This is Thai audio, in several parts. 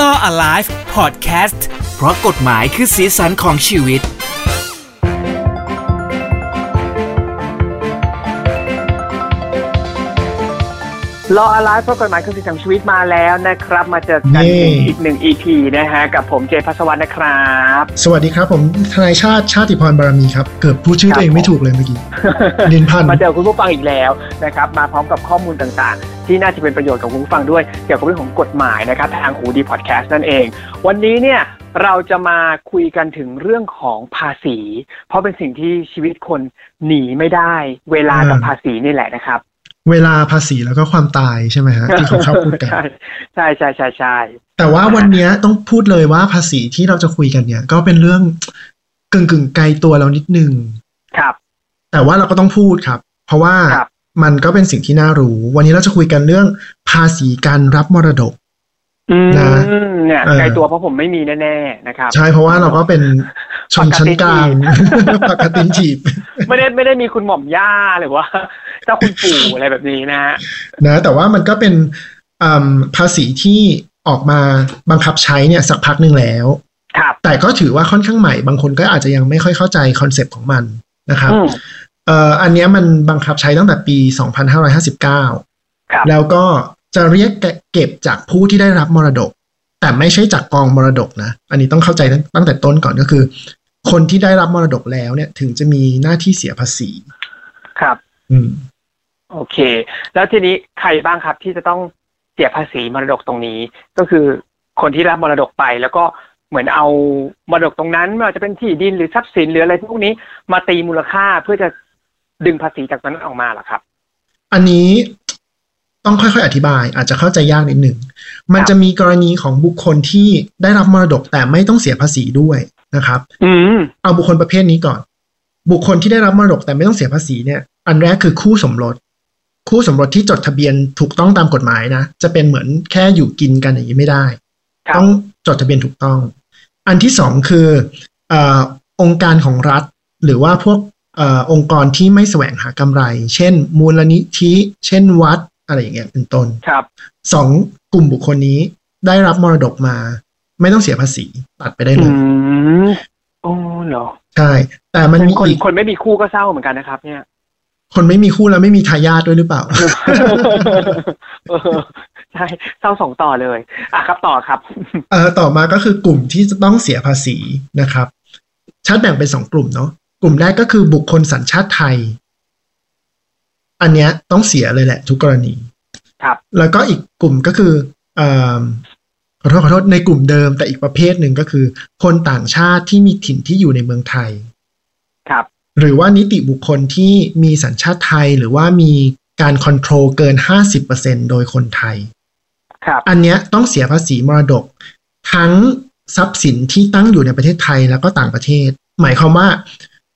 Law Alive Podcast เพราะกฎหมายคือสีสันของชีวิตรออะไรเพราะกฎหมายคือสิ่งของชีวิตมาแล้วนะครับ มาเจอกันเย้ อีกหนึ่ง EP นะฮะ กับผมเจพัสวัตนะครับ สวัสดีครับผมทนายชาติชาติพรบารมีครับ เกือบพูดชื่อตัวเองไม่ถูกเลยเมื่อกี้ ลิ้นพัน มาเจอคุณผู้ฟังอีกแล้วนะครับ มาพร้อมกับข้อมูลต่างๆ ที่น่าจะเป็นประโยชน์กับคุณผู้ฟังด้วยเกี่ยวกับเรื่องของกฎหมายนะครับทางหูดีพอดแคสต์นั่นเอง วันนี้เนี่ยเราจะมาคุยกันถึงเรื่องของภาษี เพราะเป็นสิ่งที่ชีวิตคนหนีไม่ได้ เวลากับภาษีนี่แหละนะครับ เวลาภาษีแล้วก็ความตายใช่ไหมฮะที่เขาชอบพูดกันใช่ใช่ใช่ใช่ใช่แต่ว่าวันเนี้ยต้องพูดเลยว่าภาษีที่เราจะคุยกันเนี่ย ก็เป็นเรื่องกึ่งกึ่งๆไกลตัวเรานิดนึงครับ แต่ว่าเราก็ต้องพูดครับ เพราะว่าครับ มันก็เป็นสิ่งที่น่ารู้ วันนี้เราจะคุยกันเรื่องภาษีการรับมรดกอืมนะเนี่ยเออไกลตัวเพราะผมไม่มีแน่ๆนะครับ ใช่เพราะว่าเราก็เป็นชนชั้นกลางปกติปกติถีบ ไม่ได้ไม่ได้มีคุณหม่อมย่าหรือว่าเจ้าคุณปู่อะไรแบบนี้นะฮะนะ แต่ว่ามันก็เป็นอืมภาษีที่ออกมาบังคับใช้เนี่ยสักพักหนึ่งแล้วครับแต่ก็ถือว่าค่อนข้างใหม่ บางคนก็อาจจะยังไม่ค่อยเข้าใจ concept ของมันนะครับอืม เอ่ออันเนี้ยมันบังคับใช้ตั้งแต่ปี 2559ครับแล้วก็จะเรียกเก็บจากผู้ที่ได้รับมรดก แต่ไม่ใช่จากกองมรดกนะ อันนี้ต้องเข้าใจตั้งตั้งแต่ต้นก่อนก็คือ คนที่ได้รับมรดกแล้วเนี่ย ถึงจะมีหน้าที่เสียภาษี ครับ อืม โอเค แล้วทีนี้ใครบ้างครับที่จะต้องเสียภาษีมรดกตรงนี้ ก็คือคนที่รับมรดกไปแล้วก็เหมือนเอามรดกตรงนั้นไม่ว่าจะเป็นที่ดินหรือทรัพย์สินหรืออะไรพวกนี้มาตีมูลค่าเพื่อจะ ดึงภาษีจากนั้นออกมาเหรอครับ อันนี้ต้องค่อยๆ อธิบาย อาจจะเข้าใจยากนิดหนึ่ง มันครับจะมีกรณีของบุคคลที่ได้รับมรดกแต่ไม่ต้องเสียภาษีด้วยนะครับอืมเอาบุคคลประเภทนี้ก่อน บุคคลที่ได้รับมรดกแต่ไม่ต้องเสียภาษีเนี่ย อันแรกคือคู่สมรส คู่สมรสที่จดทะเบียนถูกต้องตามกฎหมายนะ จะเป็นเหมือนแค่อยู่กินกันอย่างนี้ไม่ได้ครับต้องจดทะเบียนถูกต้อง อันที่สองคือเออองค์การของรัฐ หรือว่าพวกเออองค์กรที่ไม่แสวงหากำไร เช่น มูลนิธิ เช่นวัดอะไรอย่างเงี้ยเป็นต้นครับสองกลุ่มบุคคลนี้ได้รับมรดกมา ไม่ต้องเสียภาษีตัดไปได้เลอืยมโอ้เหรอใช่ แต่มันมีคนอีกคนไม่มีคู่ก็เศร้าเหมือนกันนะครับ เนี่ย คนไม่มีคู่แล้วไม่มีทายาทด้วยหรือเปล่าเออใช่เศร้าสองต่อเลยอะครับต่อครับ เอ่อต่อมาก็คือกลุ่มที่จะต้องเสียภาษีนะครับชัดแบ่งเป็นสองกลุ่มเนาะ กลุ่มแรกก็คือบุคคลสัญชาติไทย อันเนี้ยต้องเสียเลยแหละ ทุกกรณี ครับ แล้วก็อีกกลุ่มก็คือเอ่อขอโทษขอโทษในกลุ่มเดิมแต่อีกประเภทหนึ่งก็คือ คนต่างชาติที่มีถิ่นที่อยู่ในเมืองไทย ครับ หรือว่านิติบุคคลที่มีสัญชาติไทยหรือว่ามีการ control เกิน50%โดยคนไทย ครับ อันเนี้ยต้องเสียภาษีมรดก ทั้งทรัพย์สินที่ตั้งอยู่ในประเทศไทยแล้วก็ต่างประเทศ หมายความว่า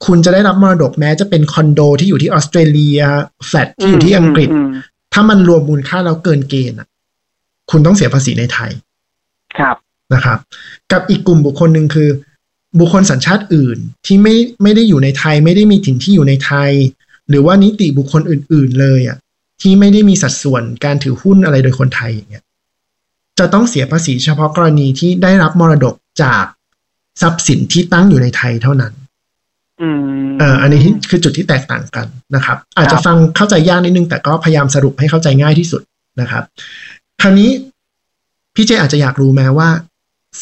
คุณจะได้รับมรดกแม้จะเป็นคอนโดที่อยู่ที่ออสเตรเลียแฟลตที่อยู่ที่อังกฤษมมถ้ามันรวมมูลค่าแล้วเกินเกณฑ์อะคุณต้องเสียภาษีในไทย ครับนะครับ กับอีกกลุ่มบุคคลหนึ่งคือ บุคคลสัญชาติอื่นที่ไม่ไม่ได้อยู่ในไทย ไม่ได้มีถิ่นที่อยู่ในไทย หรือว่านิติบุคคลอื่น ๆ เลยอะที่ไม่ได้มีสัดส่วนการถือหุ้นอะไรโดยคนไทยอย่างเงี้ยจะต้องเสียภาษีเฉพาะกรณีที่ได้รับมรดกจากทรัพย์สินที่ตั้งอยู่ในไทยเท่านั้น อืมเอ่ออันนี้คือจุดที่แตกต่างกันนะครับ อาจจะฟังเข้าใจยากนิดนึง แต่ก็พยายามสรุปให้เข้าใจง่ายที่สุดนะครับ คราวนี้พี่เจอาจจะอยากรู้ไหมว่า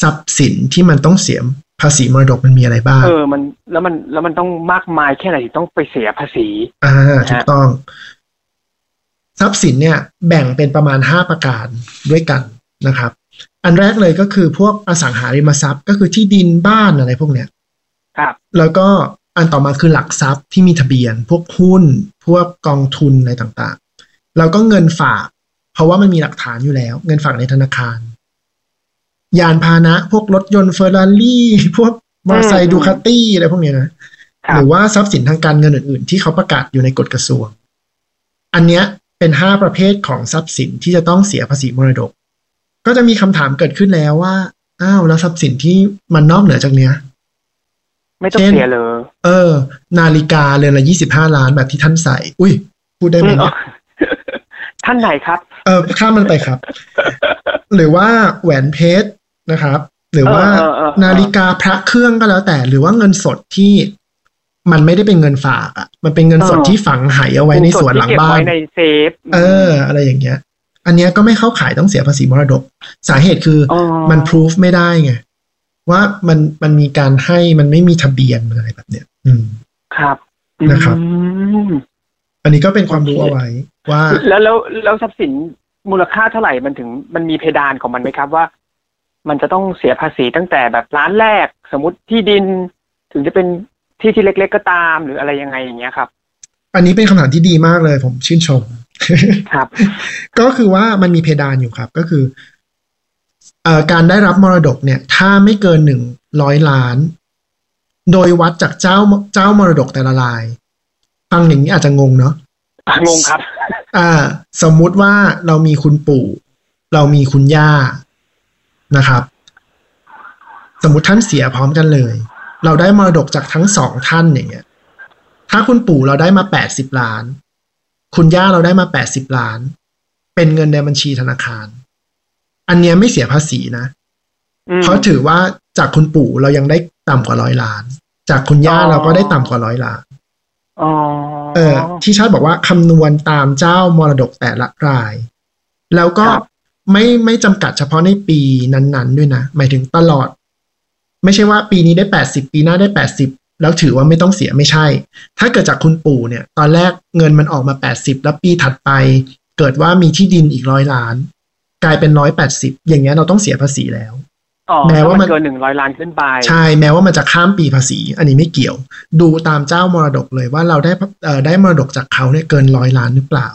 ทรัพย์สินที่มันต้องเสียภาษีมรดกมันมีอะไรบ้าง เออมันแล้วมันแล้วมันต้องมากมายแค่ไหนถึงต้องไปเสียภาษี อ่าถูกต้อง ทรัพย์สินเนี่ย แบ่งเป็นประมาณห้าประการด้วยกันนะครับ อันแรกเลยก็คือพวกอสังหาริมทรัพย์ ก็คือที่ดินบ้านอะไรพวกเนี้ยครับ แล้วก็ อันต่อมาคือหลักทรัพย์ที่มีทะเบียน พวกหุ้น พวกกองทุนอะไรต่างๆ แล้วก็เงินฝาก เพราะว่ามันมีหลักฐานอยู่แล้ว เงินฝากในธนาคาร ยานพาหนะ พวกรถยนต์เฟอร์รารี่พวกมอเตอร์ไซอืค์มดูคาตี้อะไรพวกเนี้ยนะครัหบรือว่าทรัพย์สินทางการเงินอื่น ๆ ที่เขาประกาศอยู่ในกฎกระทรวง อันเนี้ยเป็นห้าประเภทของทรัพย์สินที่จะต้องเสียภาษีมรดก ก็จะมีคำถามเกิดขึ้นแล้วว่าอ้าวแล้วทรัพย์สินที่มันนอกเหนือจากเนี้ย ไม่ต้องเช่นเสียเลย เออ นาฬิกาเรือนละยี่สิบห้าล้านแบบที่ท่านใส่ อุ้ย พูดได้ไหมอืมเนี่ยท่านไหนครับ เออข้ามมันไปครับ หรือว่าแหวนเพชรนะครับ หรือว่าเออเออเออนาฬิกาพระเครื่องก็แล้วแต่ หรือว่าเงินสดที่มันไม่ได้เป็นเงินฝากอะ มันเป็นเงินสดที่ฝังหายเอาไว้ในสวนหลังบ้านเก็บไว้ในเซฟ เออ อะไรอย่างเงี้ย อันเนี้ยก็ไม่เข้าขายต้องเสียภาษีมรดก สาเหตุคือออมันพิสูจไม่ได้ไงว่ามันมันมีการให้มันไม่มีทะเบียนอะไรแบบเนี้ยอืม ครับนะครับอืมอันนี้ก็เป็นความรู้โอเคเอาไว้ ว่า แล้วแล้วแล้วทรัพย์สินมูลค่าเท่าไหร่มันถึงมันมีเพดานของมันไหมครับว่า มันจะต้องเสียภาษีตั้งแต่แบบร้านแรก สมมติที่ดิน ถึงจะเป็นที่ที่เล็ก ๆ ก็ตามหรืออะไรยังไงอย่างเงี้ยครับ อันนี้เป็นคำถามที่ดีมากเลย ผมชื่นชมครับ ก็คือว่ามันมีเพดานอยู่ครับ ก็คือเอ่อการได้รับมรดกเนี่ย ถ้าไม่เกินหนึ่งร้อยล้าน โดยวัดจากเจ้าเจ้ามรดกแต่ละราย ฟังอย่างนี้อาจจะงงเนาะอะงงครับ อ่า สมมุติว่าเรามีคุณปู่ เรามีคุณย่านะครับ สมมติท่านเสียพร้อมกันเลย เราได้มรดกจากทั้งสองท่านอย่างเงี้ย ถ้าคุณปู่เราได้มาแปดสิบล้าน คุณย่าเราได้มาแปดสิบล้าน เป็นเงินในบัญชีธนาคาร อันเนี้ยไม่เสียภาษีนะอืมเพราะถือว่าจากคุณปู่เรายังได้ ต่ำกว่าร้อยล้าน จากคุณย่าอ๋อเราก็ได้ต่ำกว่าร้อยล้านอ๋อเออที่ชาติบอกว่าคำนวณตามเจ้ามรดกแต่ละราย แล้วก็ครับไม่ไม่จำกัดเฉพาะในปีนั้น ๆ ด้วยนะ หมายถึงตลอด ไม่ใช่ว่าปีนี้ได้แปดสิบปีหน้าได้แปดสิบแล้วถือว่าไม่ต้องเสียไม่ใช่ ถ้าเกิดจากคุณปู่เนี่ย ตอนแรกเงินมันออกมาแปดสิบแล้วปีถัดไป เกิดว่ามีที่ดินอีกร้อยล้าน กลายเป็นร้อยแปดสิบอย่างเงี้ยเราต้องเสียภาษีแล้วอ๋อ แม้ว่ามันถ้เกินหนึ่งร้อยล้านขึ้นไป ใช่แม้ว่ามันจะข้ามปีภาษี อันนี้ไม่เกี่ยว ดูตามเจ้ามรดกเลยว่าเราได้เอ่อได้มรดกจากเขาเนี่ยเกินร้อยล้านหรือเปล่า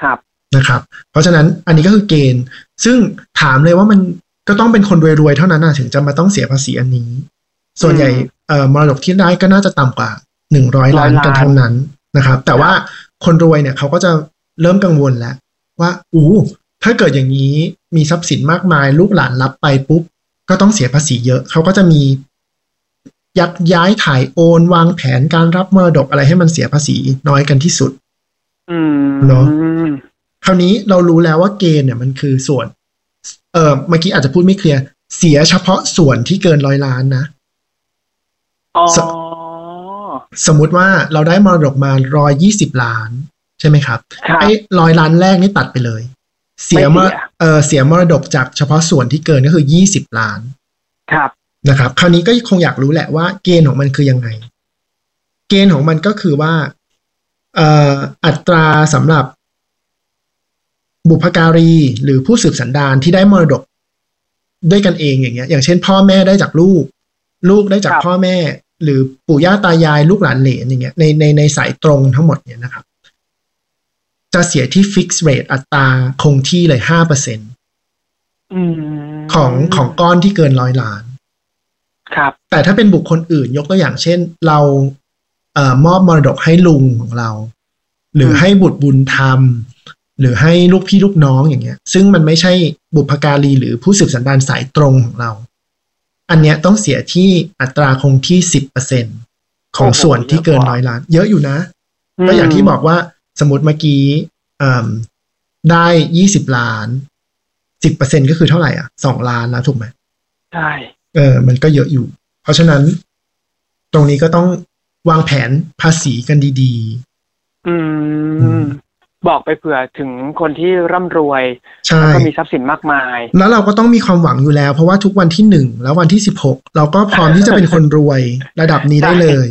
ครับนะครับ เพราะฉะนั้นอันนี้ก็คือเกณฑ์ ซึ่งถามเลยว่ามันก็ต้องเป็นคนรวยๆเท่านั้นนะถึงจะมาต้องเสียภาษีอันนี้ ส่วนใหญ่เอ่อมรดกที่ได้ก็น่าจะต่ำกว่าหนึ่งร้อยล้าน100ล้านกันทั้งนั้นนะครับ แต่ว่าคนรวยเนี่ยเขาก็จะเริ่มกังวลแล้วว่าอู้ ถ้าเกิดอย่างนี้มีทรัพย์สินมากมาย ลูกหลานรับไปปุ๊บ ก็ต้องเสียภาษีเยอะ เขาก็จะมียักย้ายถ่ายโอนวางแผนการรับมรดกอะไรให้มันเสียภาษีน้อยกันที่สุดอืมเนอะคราวนี้เรารู้แล้วว่าเกณฑ์เนี่ยมันคือส่วน เออเมื่อกี้อาจจะพูดไม่เคลียร์เสียเฉพาะส่วนที่เกินร้อยล้านนะอ๋อสสมมุติว่าเราได้มรดกมาร้อยยี่สิบล้าน ใช่ไหมครับครับไอ้ร้อยล้านแรกนี่ตัดไปเลย เสียมไม่รเสียเออเสียมรดกจากเฉพาะส่วนที่เกินก็คือยี่สิบล้าน ครับนะครับ คราวนี้ก็คงอยากรู้แหละว่าเกณฑ์ของมันคือยังไง เกณฑ์ของมันก็คือว่าเอ่ออัตราสำหรับ บุพการีหรือผู้สืบสันดานที่ได้มรดกด้วยกันเองอย่างเงี้ย อย่างเช่น พ่อแม่ได้จากลูก ลูกได้จากครับพ่อแม่ หรือปู่ย่าตายายลูกหลานเหลนอย่างเงี้ยในในในสายตรงทั้งหมดเนี่ยนะครับ จะเสียที่ฟิกซ์เรทอัตราคงที่เลยห้าเปอร์เซ็นอืมของของก้อนที่เกินร้อยล้าน ครับ แต่ถ้าเป็นบุคคลอื่นยกตัวอย่างเช่น เราเอ่อมอบมรดกให้ลุงของเรา หรือให้บุตรบุญธรรม หรือให้ลูกพี่ลูกน้องอย่างเงี้ย ซึ่งมันไม่ใช่บุพการีหรือผู้สืบสันดานสายตรงของเรา อันเนี้ยต้องเสียที่อัตราคงที่สิบเปอร์เซ็นของส่วนที่เกินร้อยล้าน เยอะอยู่นะ ก็อย่างที่บอกว่า สมมติเมื่อกี้เอิ่มได้ยี่สิบล้านสิบเปอร์เซ็นก็คือเท่าไหร่อะสองล้านแล้วถูกไหมใช่เออ มันก็เยอะอยู่ เพราะฉะนั้น ตรงนี้ก็ต้องวางแผนภาษีกันดีอือืมมบอกไปเผื่อถึงคนที่ร่ำรวยๆใช่แล้วก็มีทรัพย์สินมากมาย แล้วเราก็ต้องมีความหวังอยู่แล้ว เพราะว่าทุกวันที่หนึ่งแล้ววันที่สิบหกเราก็พร้อมที่จะเป็นคนรวยระดับนี้ได้เลย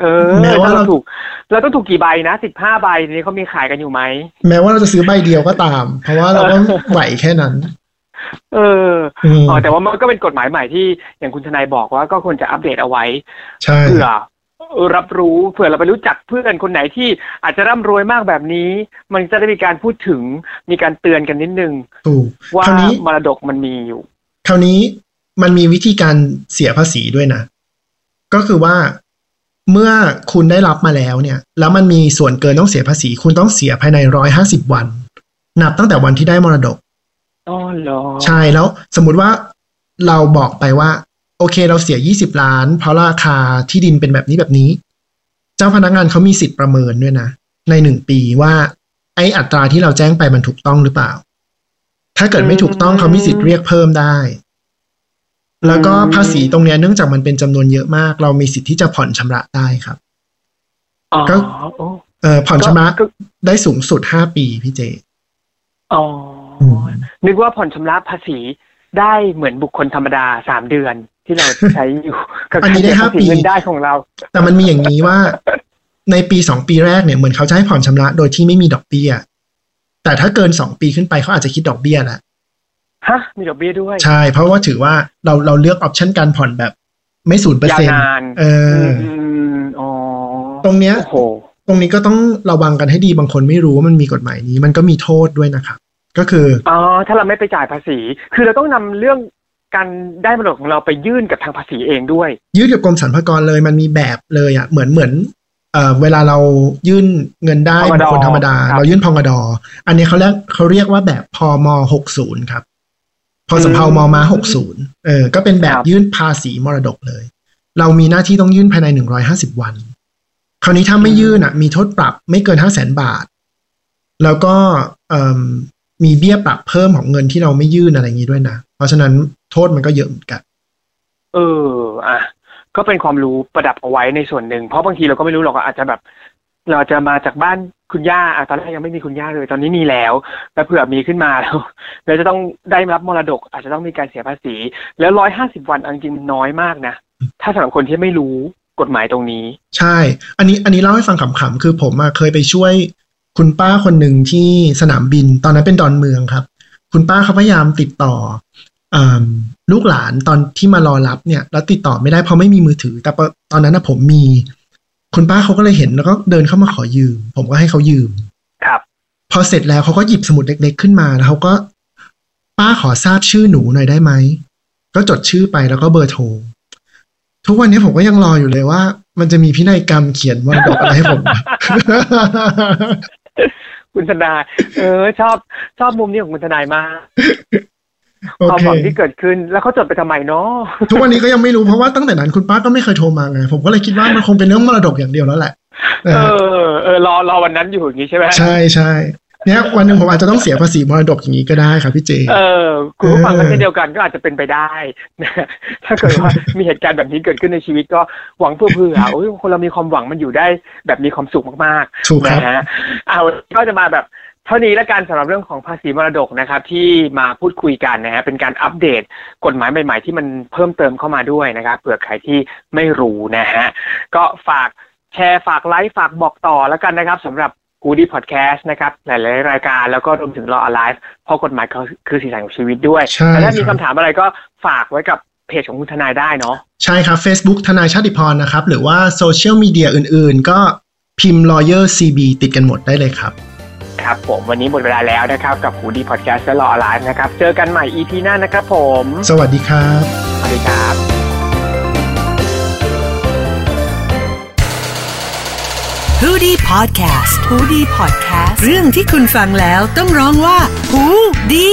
เออแม้ว่าถ้าเราเราถูก เราต้องถูกกี่ใบนะสิบห้าใบทีนี้เขามีขายกันอยู่ไหม แม้ว่าเราจะซื้อใบเดียวก็ตาม เพราะว่าเราก็ไหวแค่นั้น เอออืมอ๋อแต่ว่ามันก็เป็นกฎหมายใหม่ที่อย่างคุณทนายบอกว่าก็ควรจะอัปเดตเอาไว้ใช่เผื่อรับรู้เผื่อเราไปรู้จักเพื่อนคนไหนที่อาจจะร่ำรวยมากแบบนี้ มันจะได้มีการพูดถึงมีการเตือนกันนิดนึงถูกว่าคราวนี้มรดกมันมีอยู่คราวนี้มันมีวิธีการเสียภาษีด้วยนะ ก็คือว่า เมื่อคุณได้รับมาแล้วเนี่ย แล้วมันมีส่วนเกินต้องเสียภาษี คุณต้องเสียภายในร้อยห้าสิบวัน นับตั้งแต่วันที่ได้มรดกอ๋อเหรอใช่แล้วสมมุติว่าเราบอกไปว่า โอเคเราเสียยี่สิบล้าน เพราะราคาที่ดินเป็นแบบนี้แบบนี้ เจ้าพนักงานเขามีสิทธิ์ประเมินด้วยนะ ในหนึ่งปีว่า ไอ้อัตราที่เราแจ้งไปมันถูกต้องหรือเปล่า ถ้าเกิดไม่ถูกต้องเขามีสิทธิ์เรียกเพิ่มได้ แล้วก็อืมภาษีตรงเนี้ยเนื่องจากมันเป็นจำนวนเยอะมาก เรามีสิทธิ์ที่จะผ่อนชำระได้ครับอ๋อก็โอ้เอ่อผ่อนชำระก็ได้สูงสุดห้าปีพี่เจอ๋ออมนึกว่าผ่อนชำระภาษีได้เหมือนบุคคลธรรมดาสามเดือนที่เราใช้อยู่กับอันนี้ได้กรห้าเสียปีเงินได้ของเรา แต่มันมีอย่างนี้ว่าในปีสองปีแรกเนี่ยเหมือนเขาจะให้ผ่อนชำระโดยที่ไม่มีดอกเบี้ย แต่ถ้าเกินสองปีขึ้นไปเขาอาจจะคิดดอกเบี้ยแหละ ฮะมีดอกเบี้ยด้วย ใช่ เพราะว่าถือว่าเราเราเลือกออปชันการผ่อนแบบ ไม่ศูนย์เปอร์ยาเซ็วนต์นานเอออมอ๋อตรงเนี้ยโอ้โหตรงนี้ก็ต้องระวังกันให้ดีบางคนไม่รู้ว่ามันมีกฎหมายนี้ มันก็มีโทษด้วยนะครับก็คืออ๋อถ้าเราไม่ไปจ่ายภาษี คือเราต้องนำเรื่องการได้มรดกของเราไปยื่นกับทางภาษีเองด้วย ยื่นกับกรมสรรพากรเลยมันมีแบบเลยอะเหมือนเหมือนเอ่อเวลาเรายื่นเงินได้พงดบุคคลธรรมดาครับเรายื่นพงดอันนี้เขาเรียกเขาเรียกว่าแบบพมหกศูนย์ครับ พอสำเภามอมาหกศูนย์เออ ก็เป็นแบบครับยื่นภาษีมรดกเลย เรามีหน้าที่ต้องยื่นภายในหนึ่งร้อยห้าสิบวัน คราวนี้ถ้าไม่ยื่นอะ มีโทษปรับไม่เกินห้าแสนบาท แล้วก็เอ่มมีเบี้ยปรับเพิ่มของเงินที่เราไม่ยื่นอะไรอย่างนี้ด้วยนะ เพราะฉะนั้นโทษมันก็เยอะเหมือนกัน เออ อะ ก็เป็นความรู้ประดับเอาไว้ในส่วนหนึ่ง เพราะบางทีเราก็ไม่รู้หรอกว่าอาจจะแบบ เราจะมาจากบ้าน คุณย่าอะตอนแรกยังไม่มีคุณย่าเลย ตอนนี้มีแล้วแล้วเผื่อมีขึ้นมาแล้วแล้วจะต้องได้รับมรดก อาจจะต้องมีการเสียภาษี แล้วร้อยห้าสิบวันอาจริงมันน้อยมากนะ ถ้าสำหรับคนที่ไม่รู้กฎหมายตรงนี้ ใช่ อันนี้อันนี้เล่าให้ฟังขำๆคือผมอเคยไปช่วยคุณป้าคนหนึ่งที่สนามบิน ตอนนั้นเป็นดอนเมืองครับ คุณป้าเขาพยายามติดต่ออลูกหลานตอนที่มารอรับเนี่ย แล้วติดต่อไม่ได้เพราะไม่มีมือถือ แต่ตอนนั้นผมมี คุณป้าเขาก็เลยเห็นแล้วก็เดินเข้ามาขอยืม ผมก็ให้เขายืม ครับ พอเสร็จแล้วเขาก็หยิบสมุดเล็ก ๆ ขึ้นมาแล้วเขาก็ ป้าขอทราบชื่อหนูหน่อยได้ไหม ก็จดชื่อไปแล้วก็เบอร์โทร ทุกวันนี้ผมก็ยังรออยู่เลยว่า มันจะมีพินัยกรรมเขียนมรดกอะไรให้ผม คุณทนายเออ ชอบชอบมุมนี้ของคุณทนายมากโอ ความเคหวังที่เกิดขึ้น แล้วเขาจดไปทำไมเนาะทุกวันนี้ก็ยังไม่รู้เพราะว่าตั้งแต่นั้นคุณป้าก็ไม่เคยโทรมาไงผมก็เลยคิดว่ามันคงเป็นเรื่องมรดกอย่างเดียวแล้วแหละเอเอออเออรอรอวันนั้นอยู่อย่างนี้ใช่ไหมใช่ใช่เนี่ยวันหนึ่งผมอาจจะต้องเสียภาษีมรดกอย่างนี้ก็ได้ครับพี่เจ เออคุณผู้ฟังก็เออเช่นเดียวกันก็อาจจะเป็นไปได้นะถ้าเกิดว่ามีเหตุการณ์แบบนี้เกิดขึ้นในชีวิตก็หวังเพื่อเผื่อโอ้ยคนเรามีความหวังมันอยู่ได้แบบมีความสุขมากถูกๆครับนะฮะเอาก็จะมาแบบ เท่านี้แล้วกันสำหรับเรื่องของภาษีมรดกนะครับ ที่มาพูดคุยกันนะฮะเป็นการอัปเดตกฎหมายใหม่ ๆ ที่มันเพิ่มเติมเข้ามาด้วยนะครับเผื่อใครที่ไม่รู้นะฮะก็ฝากแชร์ฝากไลค์ฝากบอกต่อแล้วกันนะครับสำหรับกูดีพอดแคสต์นะครับ หลายๆ รายการแล้วก็รวมถึงรอ alive เพราะกฎหมายเขาคือสีสันของชีวิตด้วยใช่แต่ถ้ามีครัคำบถามอะไรก็ฝากไว้กับเพจของคุณทนายได้เนาะใช่ครับ Facebook ทนายชาติพรนะครับ หรือว่าโซเชียลมีเดียอื่น ๆ ก็พิมพ์ lawyer cb ติดกันหมดได้เลยครับ ครับผมวันนี้หมดเวลาแล้วนะครับ กับหูดีพอดแคสต์และรอ alive นะครับ เจอกันใหม่ EP หน้านะครับผม สวัสดีครับ สวัสดีครับฮูดี้พอดแคสต์ฮูดี้พอดแคสต์เรื่องที่คุณฟังแล้วต้องร้องว่าฮูดี